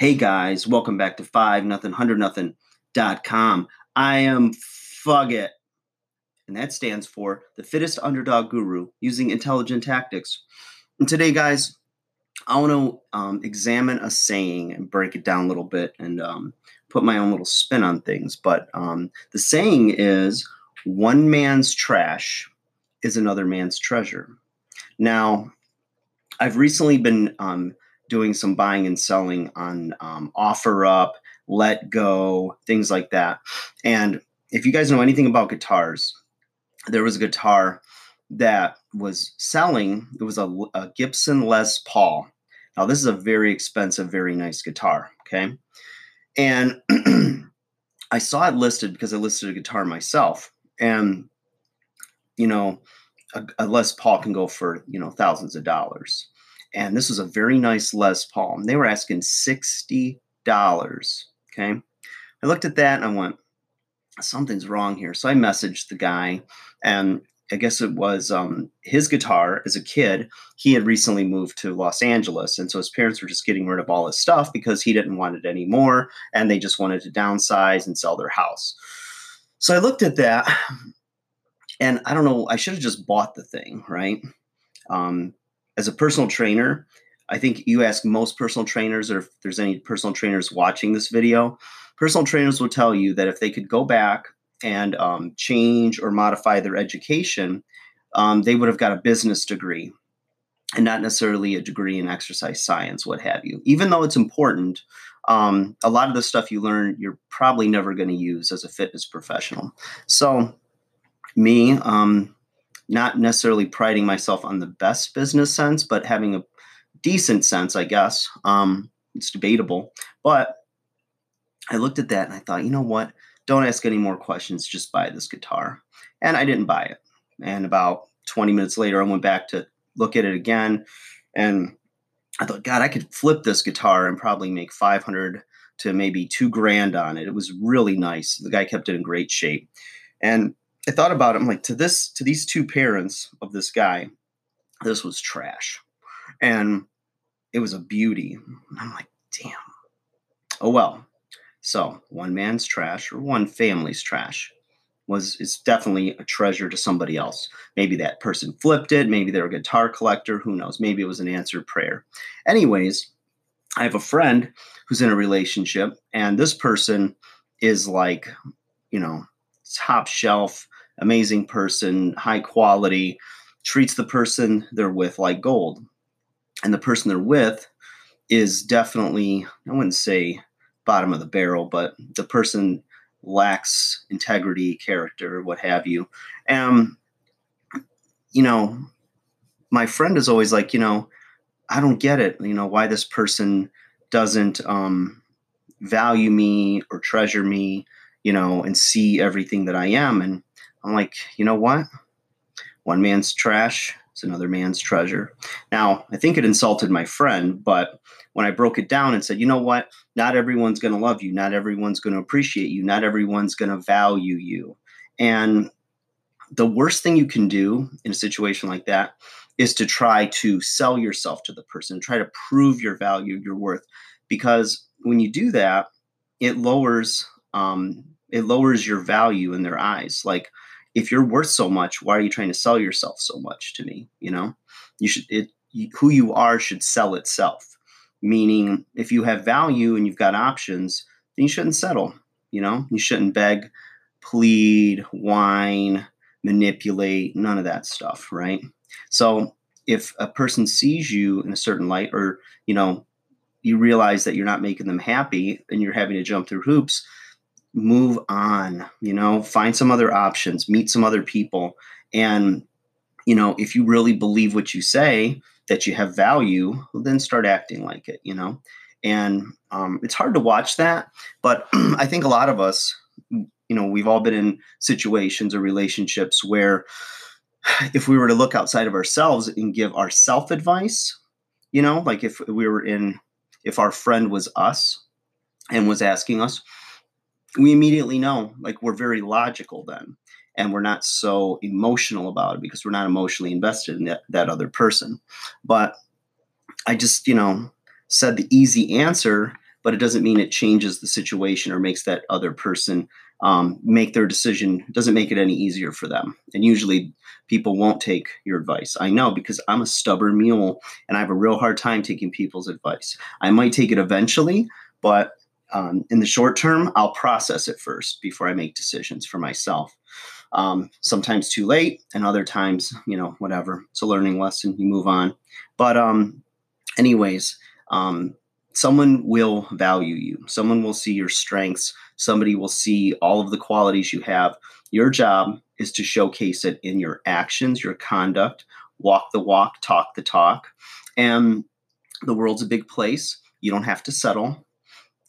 Hey guys, welcome back to five nothing hundred nothing dot com. I am Fugget, and that stands for the fittest underdog guru using intelligent tactics. And today, guys, I want to um, examine a saying and break it down a little bit and um, put my own little spin on things. But um, the saying is one man's trash is another man's treasure. Now, I've recently been um, doing some buying and selling on um, OfferUp, Letgo, things like that. And if you guys know anything about guitars, there was a guitar that was selling. It was a, a Gibson Les Paul. Now, this is a very expensive, very nice guitar. Okay. And I saw it listed because I listed a guitar myself. And, you know, a, a Les Paul can go for, you know, thousands of dollars and this was a very nice Les Paul. And they were asking $60. Okay. I looked at that and I went, something's wrong here. So I messaged the guy, and I guess it was um, his guitar as a kid. He had recently moved to Los Angeles, and so his parents were just getting rid of all his stuff because he didn't want it anymore, and they just wanted to downsize and sell their house. So I looked at that, and I don't know. I should have just bought the thing, right? Um, as a personal trainer, I think you ask most personal trainers, or if there's any personal trainers watching this video, personal trainers will tell you that if they could go back and um, change or modify their education, um, they would have got a business degree and not necessarily a degree in exercise science, what have you. Even though it's important, um, a lot of the stuff you learn, you're probably never going to use as a fitness professional. So, me, um, not necessarily priding myself on the best business sense, but having a decent sense, I guess. Um, it's debatable. But I looked at that and I thought, you know what? Don't ask any more questions, just buy this guitar. And I didn't buy it. And about 20 minutes later, I went back to look at it again. And I thought, God, I could flip this guitar and probably make 500 to maybe two grand on it. It was really nice. The guy kept it in great shape. And I thought about it. I'm like, to this, to these two parents of this guy, this was trash, and it was a beauty. I'm like, damn. Oh well. So one man's trash or one family's trash was is definitely a treasure to somebody else. Maybe that person flipped it. Maybe they're a guitar collector. Who knows? Maybe it was an answered prayer. Anyways, I have a friend who's in a relationship, and this person is like, you know, top shelf amazing person, high quality, treats the person they're with like gold. And the person they're with is definitely, I wouldn't say bottom of the barrel, but the person lacks integrity, character, what have you. And, you know, my friend is always like, you know, I don't get it, you know, why this person doesn't um, value me or treasure me, you know, and see everything that I am. And I'm like, you know what? One man's trash is another man's treasure. Now, I think it insulted my friend, but when I broke it down and said, you know what? Not everyone's going to love you. Not everyone's going to appreciate you. Not everyone's going to value you. And the worst thing you can do in a situation like that is to try to sell yourself to the person, try to prove your value, your worth. Because when you do that, it lowers um, it lowers your value in their eyes. Like if you're worth so much, why are you trying to sell yourself so much to me? You know, you should it you, who you are should sell itself. Meaning, if you have value and you've got options, then you shouldn't settle. You know, you shouldn't beg, plead, whine, manipulate, none of that stuff, right? So if a person sees you in a certain light, or you know, you realize that you're not making them happy and you're having to jump through hoops, move on, you know, find some other options, meet some other people. And, you know, if you really believe what you say, that you have value, well, then start acting like it, you know. And um, it's hard to watch that, but I think a lot of us, you know, we've all been in situations or relationships where if we were to look outside of ourselves and give our self advice, you know, like if we were in, if our friend was us and was asking us, we immediately know like we're very logical then and we're not so emotional about it because we're not emotionally invested in that, that other person but i just you know said the easy answer but it doesn't mean it changes the situation or makes that other person um, make their decision. Doesn't make it any easier for them. And usually people won't take your advice. I know because I'm a stubborn mule and I have a real hard time taking people's advice. I might take it eventually, but um, in the short term, I'll process it first before I make decisions for myself. Um, sometimes too late, and other times, you know, whatever. It's a learning lesson. You move on. But, um, anyways, um, someone will value you. Someone will see your strengths. Somebody will see all of the qualities you have. Your job is to showcase it in your actions, your conduct, walk the walk, talk the talk. And the world's a big place. You don't have to settle.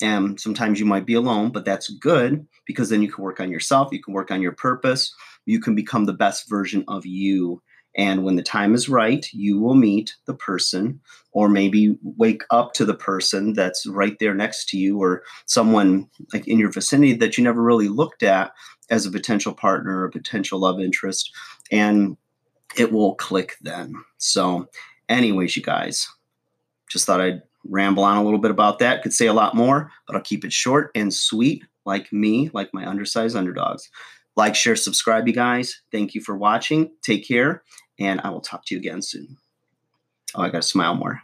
And sometimes you might be alone, but that's good because then you can work on yourself, you can work on your purpose, you can become the best version of you. And when the time is right, you will meet the person, or maybe wake up to the person that's right there next to you, or someone like in your vicinity that you never really looked at as a potential partner or a potential love interest. And it will click then. So, anyways, you guys, just thought I'd ramble on a little bit about that. Could say a lot more, but I'll keep it short and sweet, like me, like my undersized underdogs. Like, share, subscribe, you guys. Thank you for watching. Take care, and I will talk to you again soon. Oh, I got to smile more.